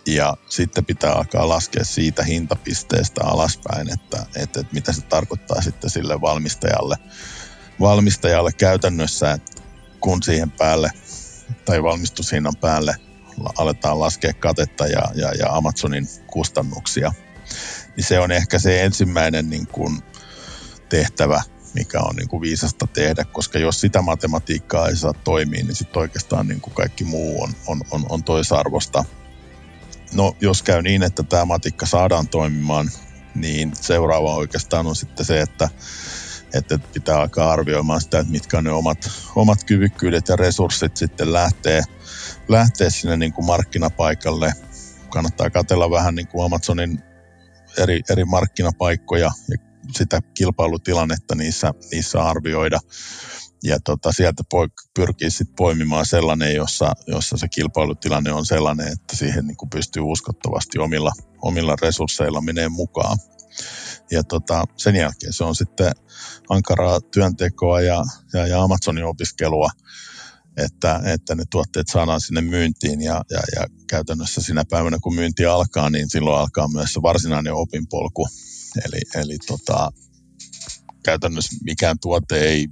ja sitten pitää alkaa laskea siitä hintapisteestä alaspäin, että, että, että mitä se tarkoittaa sitten sille valmistajalle, valmistajalle käytännössä, että kun siihen päälle tai valmistushinnan päälle aletaan laskea katetta ja, ja, ja Amazonin kustannuksia, niin se on ehkä se ensimmäinen niin kuin tehtävä, mikä on niin kuin viisasta tehdä, koska jos sitä matematiikkaa ei saa toimia, niin sitten oikeastaan niin kuin kaikki muu on, on, on, on toisarvosta. No, jos käy niin, että tämä matikka saadaan toimimaan, niin seuraava oikeastaan on sitten se, että, että pitää alkaa arvioimaan sitä, että mitkä on ne omat, omat kyvykkyydet ja resurssit sitten lähtee, lähtee sinne niin kuin markkinapaikalle. Kannattaa katella vähän niin kuin Amazonin eri, eri markkinapaikkoja ja sitä kilpailutilannetta niissä, niissä arvioida ja tota, sieltä poik- pyrkii sitten poimimaan sellainen, jossa, jossa se kilpailutilanne on sellainen, että siihen niin pystyy uskottavasti omilla, omilla resursseilla menee mukaan. Ja tota, sen jälkeen se on sitten ankaraa työntekoa ja, ja, ja Amazonin opiskelua, että, että ne tuotteet saadaan sinne myyntiin ja, ja, ja käytännössä sinä päivänä, kun myynti alkaa, niin silloin alkaa myös se varsinainen opinpolku. Eli, eli tota, käytännössä mikään tuote ei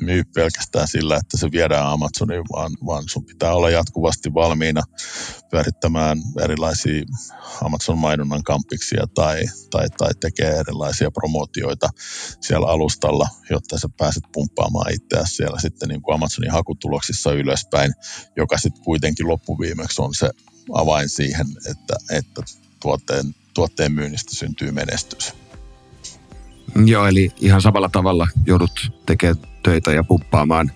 myy pelkästään sillä, että se viedään Amazoniin, vaan, vaan sun pitää olla jatkuvasti valmiina pyörittämään erilaisia Amazon-mainonnan kampiksia tai, tai, tai tekee erilaisia promootioita siellä alustalla, jotta sä pääset pumppaamaan itseäsi siellä sitten niin kuin Amazonin hakutuloksissa ylöspäin, joka sitten kuitenkin loppuviimeksi on se avain siihen, että, että tuotteen, tuotteen myynnistä syntyy menestys. Joo, eli ihan samalla tavalla joudut tekemään töitä ja puppaamaan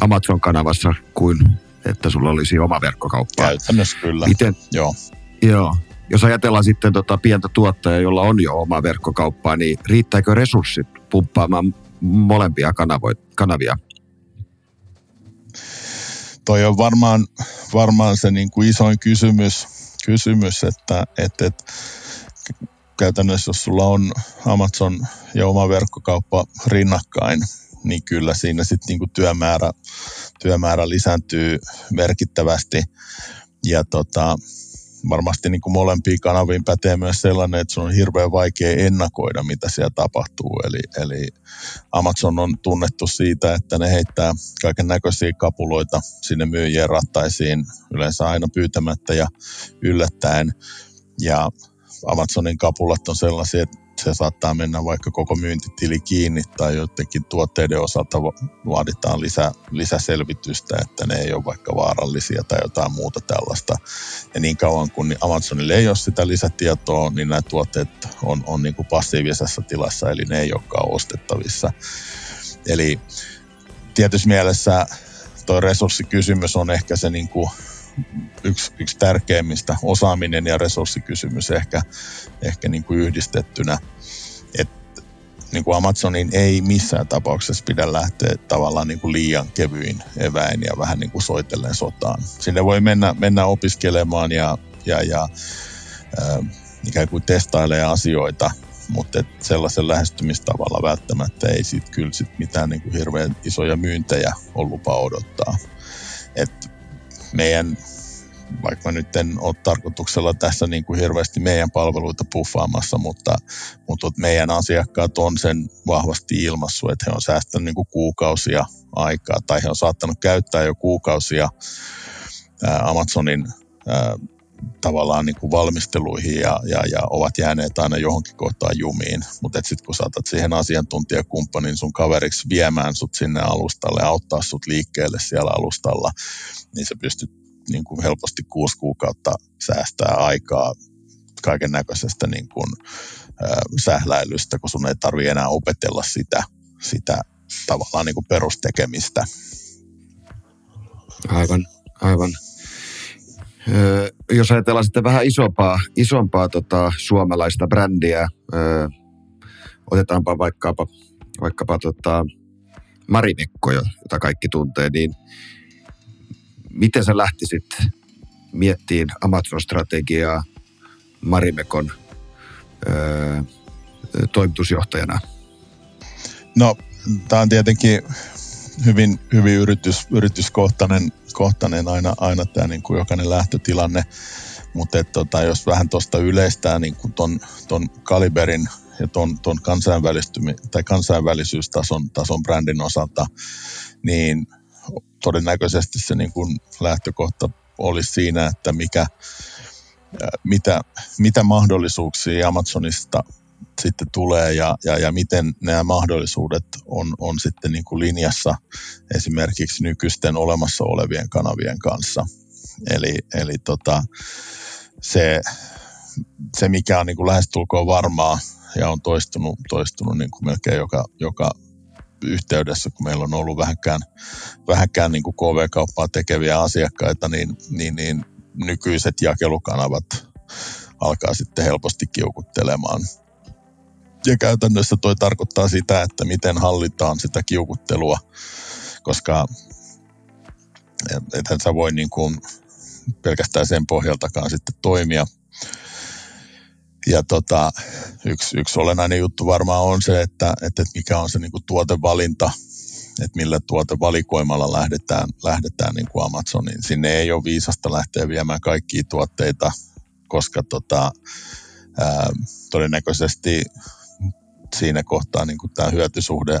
Amazon-kanavassa kuin että sulla olisi oma verkkokauppa. Käytännössä kyllä, Miten, joo. Joo. Jos ajatellaan sitten tota pientä tuottajaa, jolla on jo oma verkkokauppaa, niin riittääkö resurssit pumppaamaan molempia kanavia? Toi on varmaan, varmaan se niin kuin isoin kysymys, kysymys että, että, että käytännössä jos sulla on Amazon ja oma verkkokauppa rinnakkain, niin kyllä siinä sitten niinku työmäärä, työmäärä lisääntyy merkittävästi. Ja tota, varmasti niin kuin molempiin kanaviin pätee myös sellainen, että sun on hirveän vaikea ennakoida, mitä siellä tapahtuu. Eli, eli Amazon on tunnettu siitä, että ne heittää kaiken näköisiä kapuloita sinne myyjien rattaisiin, yleensä aina pyytämättä ja yllättäen. Ja Amazonin kapulat on sellaisia, että se saattaa mennä vaikka koko myyntitili kiinni tai joidenkin tuotteiden osalta vaaditaan lisä, lisäselvitystä, että ne ei ole vaikka vaarallisia tai jotain muuta tällaista. Ja niin kauan kun Amazonille ei ole sitä lisätietoa, niin nämä tuotteet on, on niin kuin passiivisessa tilassa, eli ne ei olekaan ostettavissa. Eli tietyssä mielessä tuo resurssikysymys on ehkä se niin kuin yksi, yksi tärkeimmistä, osaaminen ja resurssikysymys ehkä, ehkä niin kuin yhdistettynä. Et niin kuin Amazonin ei missään tapauksessa pidä lähteä tavallaan niin kuin liian kevyin eväin ja vähän niin kuin soitellen sotaan. Sinne voi mennä, mennä opiskelemaan ja, ja, ja äh, ikään kuin testailee asioita, mutta et sellaisen lähestymistavalla välttämättä ei sit kyllä sit mitään niin kuin hirveän isoja myyntejä ole lupa odottaa. Et meidän vaikka nyt en ole tarkoituksella tässä niin kuin hirveästi meidän palveluita puffaamassa, mutta, mutta meidän asiakkaat on sen vahvasti ilmassu, että he on säästänyt niin kuin kuukausia aikaa tai he on saattanut käyttää jo kuukausia Amazonin tavallaan niin kuin valmisteluihin ja, ja, ja ovat jääneet aina johonkin kohtaan jumiin. Mutta sitten kun saatat siihen asiantuntijakumppanin sun kaveriksi viemään sut sinne alustalle ja auttaa sut liikkeelle siellä alustalla, niin sä pystyt niin kuin helposti kuusi kuukautta säästää aikaa kaiken näköisestä niin kuin, äh, sähläilystä, kun sun ei tarvitse enää opetella sitä, sitä tavallaan niin kuin perustekemistä. Aivan, aivan. Jos ajatellaan sitten vähän isompaa, isompaa tota, suomalaista brändiä, öö, otetaanpa vaikkapa, vaikkapa tota, Marimekko, jota kaikki tuntee, niin miten sä lähtisit miettiin Amazon-strategiaa Marimekon öö, toimitusjohtajana? No, tämä on tietenkin hyvin, hyvin yritys, yrityskohtainen kohtainen aina, aina tämä niin kuin jokainen lähtötilanne, mutta tota, jos vähän tuosta yleistää niin kuin ton, ton kaliberin ja ton, ton tai kansainvälisyystason tason brändin osalta, niin todennäköisesti se niin kuin lähtökohta olisi siinä, että mikä, mitä, mitä mahdollisuuksia Amazonista sitten tulee ja, ja, ja miten nämä mahdollisuudet on, on sitten niin kuin linjassa esimerkiksi nykyisten olemassa olevien kanavien kanssa. Eli, eli tota, se, se, mikä on niin kuin lähestulkoon varmaa ja on toistunut, toistunut niin kuin melkein joka, joka yhteydessä, kun meillä on ollut vähänkään, vähänkään niin kuin KV-kauppaa tekeviä asiakkaita, niin, niin, niin nykyiset jakelukanavat alkaa sitten helposti kiukuttelemaan. Ja käytännössä toi tarkoittaa sitä, että miten hallitaan sitä kiukuttelua, koska ethän sä voi niin kuin pelkästään sen pohjaltakaan sitten toimia – ja tota, yksi, yksi olennainen juttu varmaan on se, että, että mikä on se niin kuin tuotevalinta, että millä tuotevalikoimalla lähdetään, lähdetään niin kuin Amazoniin. Sinne ei ole viisasta lähteä viemään kaikkia tuotteita, koska tota, ää, todennäköisesti siinä kohtaa niin tämä hyötysuhde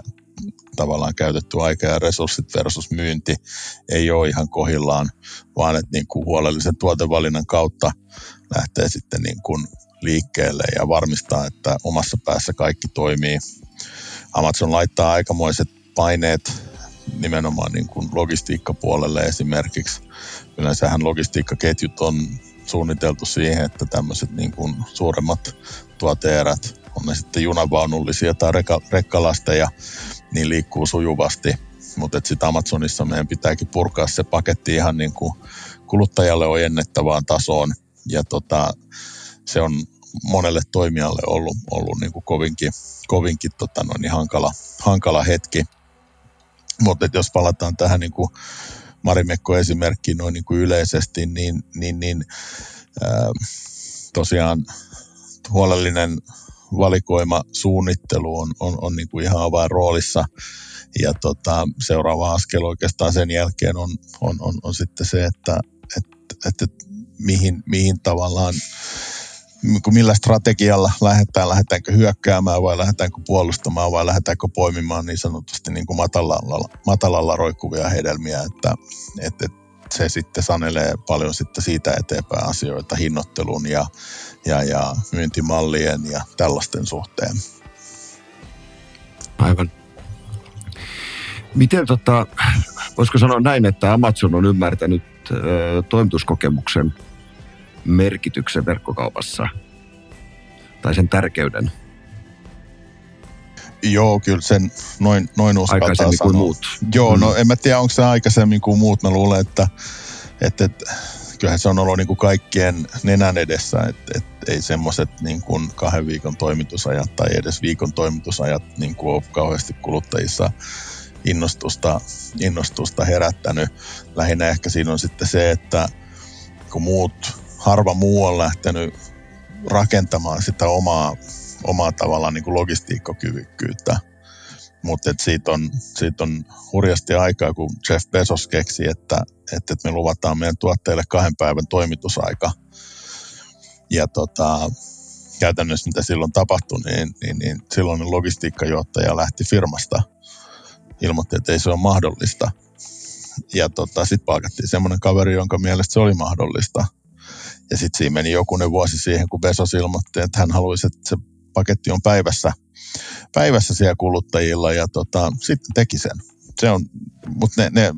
tavallaan käytetty aika ja resurssit versus myynti ei ole ihan kohillaan, vaan että niin kuin huolellisen tuotevalinnan kautta lähtee sitten niin kuin liikkeelle ja varmistaa, että omassa päässä kaikki toimii. Amazon laittaa aikamoiset paineet nimenomaan niin kuin logistiikkapuolelle esimerkiksi. Yleensähän logistiikkaketjut on suunniteltu siihen, että tämmöiset niin kuin suuremmat tuoteerät, on ne sitten junavaunullisia tai rekkalasteja, niin liikkuu sujuvasti. Mutta sitten Amazonissa meidän pitääkin purkaa se paketti ihan niin kuin kuluttajalle ojennettavaan tasoon. Ja tota, se on monelle toimijalle ollut, ollut niin kuin kovinkin, kovinkin tota noin, hankala, hankala hetki. Mutta jos palataan tähän niin kuin Marimekko-esimerkkiin noin niin kuin yleisesti, niin, niin, niin ää, tosiaan huolellinen valikoima suunnittelu on, on, on niin kuin ihan avainroolissa. Ja tota, seuraava askel oikeastaan sen jälkeen on, on, on, on sitten se, että et, et, et mihin, mihin tavallaan Niinku millä strategialla lähdetään, lähdetäänkö hyökkäämään vai lähdetäänkö puolustamaan vai lähdetäänkö poimimaan niin sanotusti niin kuin matalalla, matalalla roikkuvia hedelmiä, että, että, se sitten sanelee paljon sitten siitä eteenpäin asioita hinnoittelun ja, ja, ja myyntimallien ja tällaisten suhteen. Aivan. Miten tota, voisiko sanoa näin, että Amazon on ymmärtänyt ö, toimituskokemuksen merkityksen verkkokaupassa tai sen tärkeyden? Joo, kyllä sen noin, noin uskaltaa Aikaisemmin sanoa. kuin muut. Joo, mm. no en mä tiedä, onko se aikaisemmin kuin muut. Mä luulen, että, että, että kyllähän se on ollut niin kuin kaikkien nenän edessä, että et ei semmoiset niin kuin kahden viikon toimitusajat tai edes viikon toimitusajat niin kuin ole kauheasti kuluttajissa innostusta, innostusta herättänyt. Lähinnä ehkä siinä on sitten se, että kun muut, harva muu on lähtenyt rakentamaan sitä omaa, omaa tavallaan niin kuin logistiikkakyvykkyyttä. Mutta siitä on, siitä on hurjasti aikaa, kun Jeff Bezos keksi, että, että me luvataan meidän tuotteille kahden päivän toimitusaika. Ja tota, käytännössä mitä silloin tapahtui, niin, niin, niin silloin logistiikkajohtaja lähti firmasta. Ilmoitti, että ei se ole mahdollista. Ja tota, sitten palkattiin semmoinen kaveri, jonka mielestä se oli mahdollista. Ja sitten siinä meni jokunen vuosi siihen, kun Bezos ilmoitti, että hän haluaisi, että se paketti on päivässä, päivässä siellä kuluttajilla ja tota, sitten teki sen. Se on, mutta ne, ne,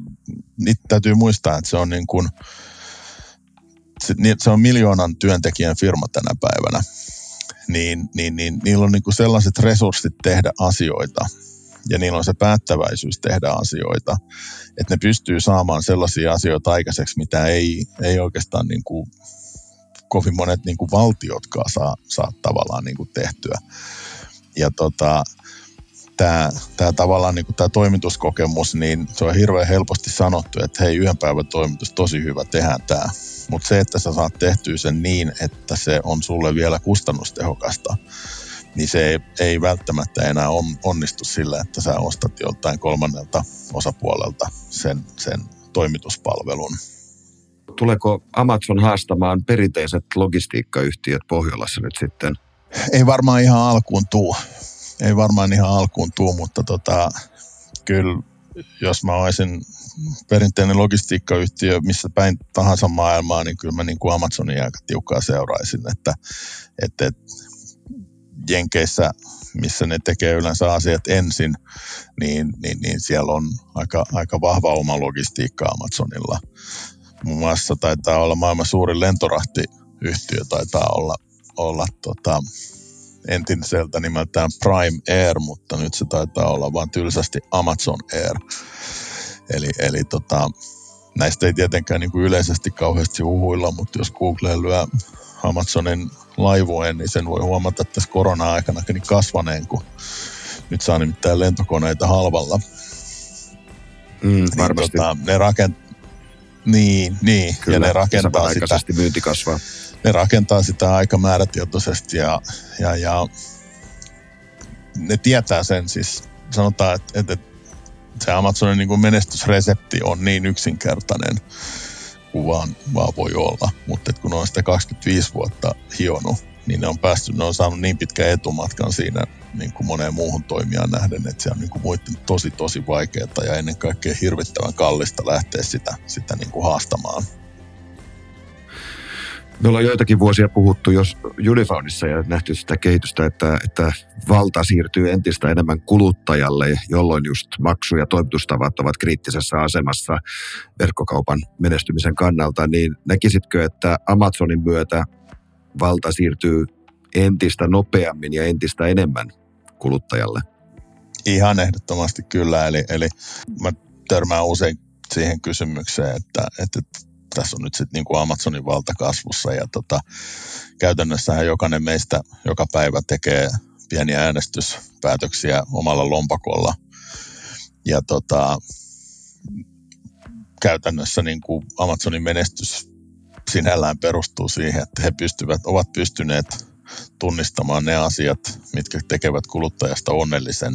niitä täytyy muistaa, että se on niin kuin, se, se on miljoonan työntekijän firma tänä päivänä. Niin, niin, niin niillä on niin kuin sellaiset resurssit tehdä asioita, ja niillä on se päättäväisyys tehdä asioita, että ne pystyy saamaan sellaisia asioita aikaiseksi, mitä ei, ei oikeastaan niin kuin kovin monet niin kuin valtiotkaan saa, saa tavallaan niin kuin tehtyä. Ja tota, tämä, tämä tavallaan niin kuin tämä toimituskokemus, niin se on hirveän helposti sanottu, että hei, yhden päivän toimitus, tosi hyvä, tehdään tämä. Mutta se, että sä saat tehtyä sen niin, että se on sulle vielä kustannustehokasta, niin se ei, ei välttämättä enää on, onnistu sillä, että sä ostat joltain kolmannelta osapuolelta sen, sen toimituspalvelun. Tuleeko Amazon haastamaan perinteiset logistiikkayhtiöt Pohjolassa nyt sitten? Ei varmaan ihan alkuun tuu. Ei varmaan ihan alkuun tuu, mutta tota, kyllä jos mä olisin perinteinen logistiikkayhtiö missä päin tahansa maailmaa, niin kyllä mä niin kuin Amazonin aika tiukkaa seuraisin, että, että, että Jenkeissä, missä ne tekee yleensä asiat ensin, niin, niin, niin siellä on aika, aika vahva oma logistiikka Amazonilla. Muun muassa taitaa olla maailman suurin lentorahtiyhtiö, taitaa olla, olla tota, entiseltä nimeltään Prime Air, mutta nyt se taitaa olla vain tylsästi Amazon Air. Eli, eli tota, näistä ei tietenkään niin kuin yleisesti kauheasti huhuilla, mutta jos Google lyö Amazonin laivojen, niin sen voi huomata tässä korona-aikanakin kasvaneen, kun nyt saa nimittäin lentokoneita halvalla. Mm, niin. Tota, ne rakent... Niin, niin. Kyllä, ja ne rakentaa sitä. myynti kasvaa. Ne rakentaa sitä aika määrätietoisesti ja, ja, ja ne tietää sen siis. Sanotaan, että, että se Amazonin niin kuin menestysresepti on niin yksinkertainen, kuin vaan, vaan voi olla. Mutta kun on sitä 25 vuotta hionut, niin ne on päästy, ne on saanut niin pitkän etumatkan siinä niin kuin moneen muuhun toimijaan nähden, että se on niin kuin muiden tosi tosi vaikeaa ja ennen kaikkea hirvittävän kallista lähteä sitä, sitä niin kuin haastamaan. Me ollaan joitakin vuosia puhuttu jos Unifoundissa ja nähty sitä kehitystä, että, että valta siirtyy entistä enemmän kuluttajalle, jolloin just maksu- ja toimitustavat ovat kriittisessä asemassa verkkokaupan menestymisen kannalta. Niin näkisitkö, että Amazonin myötä valta siirtyy entistä nopeammin ja entistä enemmän kuluttajalle? Ihan ehdottomasti kyllä. Eli, eli mä törmään usein siihen kysymykseen, että, että tässä on nyt sitten niin Amazonin valta kasvussa ja tota, käytännössähän jokainen meistä joka päivä tekee pieniä äänestyspäätöksiä omalla lompakolla. Ja tota, käytännössä niin kuin Amazonin menestys sinällään perustuu siihen, että he pystyvät, ovat pystyneet tunnistamaan ne asiat, mitkä tekevät kuluttajasta onnellisen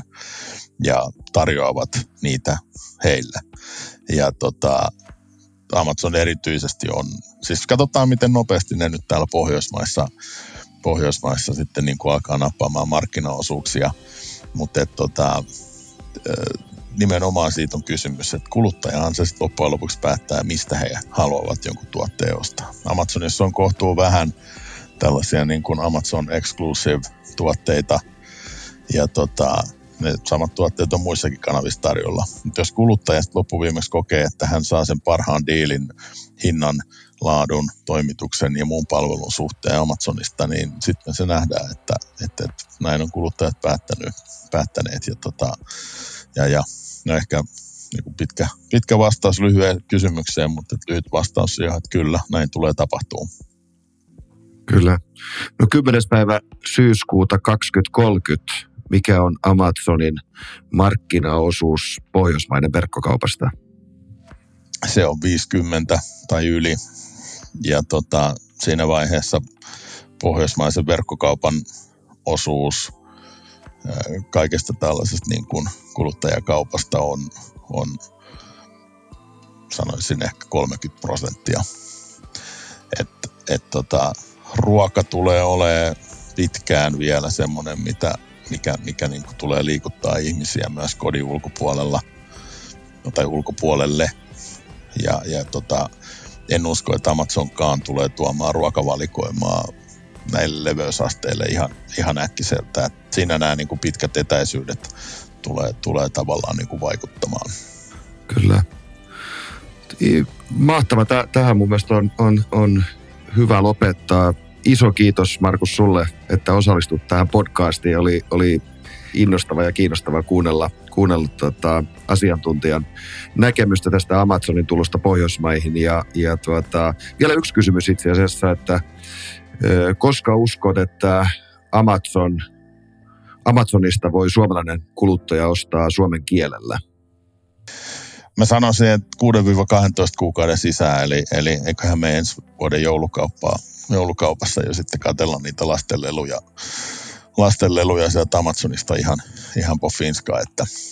ja tarjoavat niitä heille. Ja tota, Amazon erityisesti on, siis katsotaan miten nopeasti ne nyt täällä Pohjoismaissa, Pohjoismaissa sitten niin kuin alkaa nappaamaan markkinaosuuksia, mutta tota, nimenomaan siitä on kysymys, että kuluttajahan se sitten loppujen lopuksi päättää, mistä he haluavat jonkun tuotteen ostaa. Amazonissa on kohtuu vähän tällaisia niin kuin Amazon Exclusive tuotteita, ja tota, ne samat tuotteet on muissakin kanavissa tarjolla. Mutta jos kuluttaja loppuviimeksi kokee, että hän saa sen parhaan diilin, hinnan, laadun, toimituksen ja muun palvelun suhteen Amazonista, niin sitten se nähdään, että, että, että näin on kuluttajat päättänyt, päättäneet. Ja, tota, ja, ja no ehkä niin kuin pitkä, pitkä vastaus lyhyen kysymykseen, mutta lyhyt vastaus siihen, että kyllä, näin tulee tapahtuu. Kyllä. No 10. päivä syyskuuta 2030, mikä on Amazonin markkinaosuus Pohjoismaiden verkkokaupasta? Se on 50 tai yli. Ja tota, siinä vaiheessa pohjoismaisen verkkokaupan osuus kaikesta tällaisesta niin kuin kuluttajakaupasta on, on sanoisin ehkä 30 prosenttia. Et, et tota, ruoka tulee olemaan pitkään vielä semmoinen, mitä, mikä, mikä niin kuin tulee liikuttaa ihmisiä myös kodin ulkopuolella tai ulkopuolelle. Ja, ja tota, en usko, että Amazonkaan tulee tuomaan ruokavalikoimaa näille leveysasteille ihan, ihan äkkiseltä. Et siinä nämä niin kuin pitkät etäisyydet tulee, tulee tavallaan niin kuin vaikuttamaan. Kyllä. Mahtava. Tähän mun mielestä on, on, on hyvä lopettaa. Iso kiitos Markus sulle, että osallistut tähän podcastiin. Oli, oli innostava ja kiinnostava kuunnella, kuunnella tota, asiantuntijan näkemystä tästä Amazonin tulosta Pohjoismaihin. Ja, ja tuota, vielä yksi kysymys itse asiassa, että koska uskot, että Amazon, Amazonista voi suomalainen kuluttaja ostaa suomen kielellä? Mä sanoisin, että 6-12 kuukauden sisään, eli, eli eiköhän me ensi vuoden joulukauppaa, joulukaupassa jo sitten katella niitä lastenleluja, lastenleluja sieltä Amazonista ihan, ihan pofinskaa, että et, et,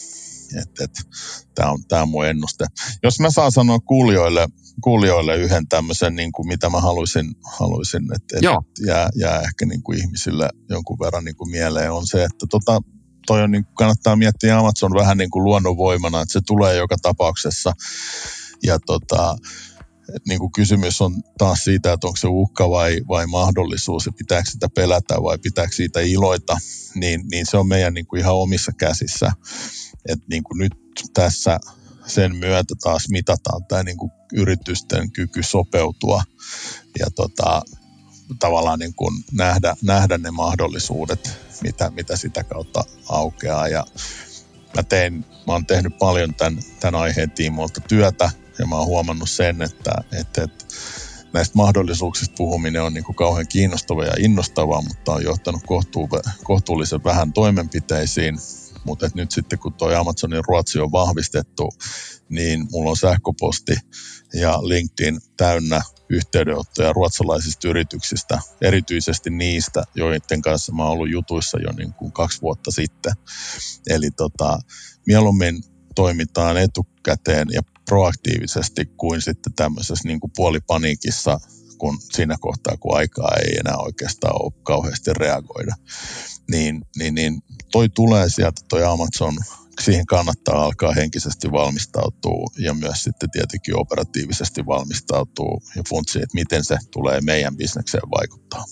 tämä on, tää on mun ennuste. Jos mä saan sanoa kuulijoille, kuulijoille yhden tämmöisen, niin kuin mitä mä haluaisin, haluaisin että et jää, jää ehkä niin kuin ihmisille jonkun verran niin kuin mieleen, on se, että tota, toi on, niin kuin kannattaa miettiä Amazon vähän niin kuin luonnonvoimana, että se tulee joka tapauksessa. Ja tota, niin kuin kysymys on taas siitä, että onko se uhka vai, vai mahdollisuus ja pitääkö sitä pelätä vai pitääkö siitä iloita, niin, niin se on meidän niin kuin ihan omissa käsissä. Et niin kuin nyt tässä sen myötä taas mitataan tämä niin kuin yritysten kyky sopeutua ja tota, tavallaan niin kuin nähdä, nähdä ne mahdollisuudet, mitä, mitä sitä kautta aukeaa. Ja mä, tein, mä oon tehnyt paljon tämän, tämän aiheen tiimoilta työtä ja mä oon huomannut sen, että, että, että näistä mahdollisuuksista puhuminen on niin kuin kauhean kiinnostavaa ja innostavaa, mutta on johtanut kohtuu, kohtuullisen vähän toimenpiteisiin. Mutta nyt sitten kun tuo Amazonin Ruotsi on vahvistettu, niin mulla on sähköposti ja LinkedIn täynnä yhteydenottoja ruotsalaisista yrityksistä, erityisesti niistä, joiden kanssa mä oon ollut jutuissa jo niin kuin kaksi vuotta sitten. Eli tota, mieluummin toimitaan etukäteen ja proaktiivisesti kuin sitten tämmöisessä niin kuin puolipaniikissa, kun siinä kohtaa, kun aikaa ei enää oikeastaan ole kauheasti reagoida. Niin, niin, niin toi tulee sieltä, toi Amazon, siihen kannattaa alkaa henkisesti valmistautua ja myös sitten tietenkin operatiivisesti valmistautua ja funtsia, että miten se tulee meidän bisnekseen vaikuttaa.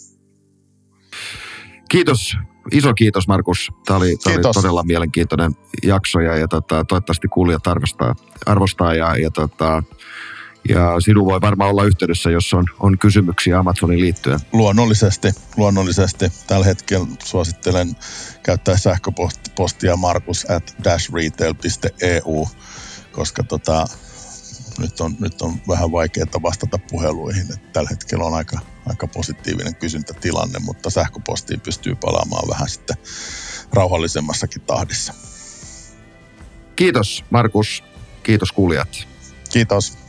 Kiitos, iso kiitos Markus. Tämä oli, tämä oli todella mielenkiintoinen jakso ja, ja tota, toivottavasti kuulijat arvostaa, arvostaa ja, ja, tota, ja sinun voi varmaan olla yhteydessä, jos on, on kysymyksiä Amazonin liittyen. Luonnollisesti, luonnollisesti. Tällä hetkellä suosittelen käyttää sähköpostia markus at dashretail.eu, koska tota, nyt on, nyt on vähän vaikeaa vastata puheluihin. Että tällä hetkellä on aika, aika positiivinen kysyntätilanne, mutta sähköpostiin pystyy palaamaan vähän sitten rauhallisemmassakin tahdissa. Kiitos Markus, kiitos kuulijat. Kiitos.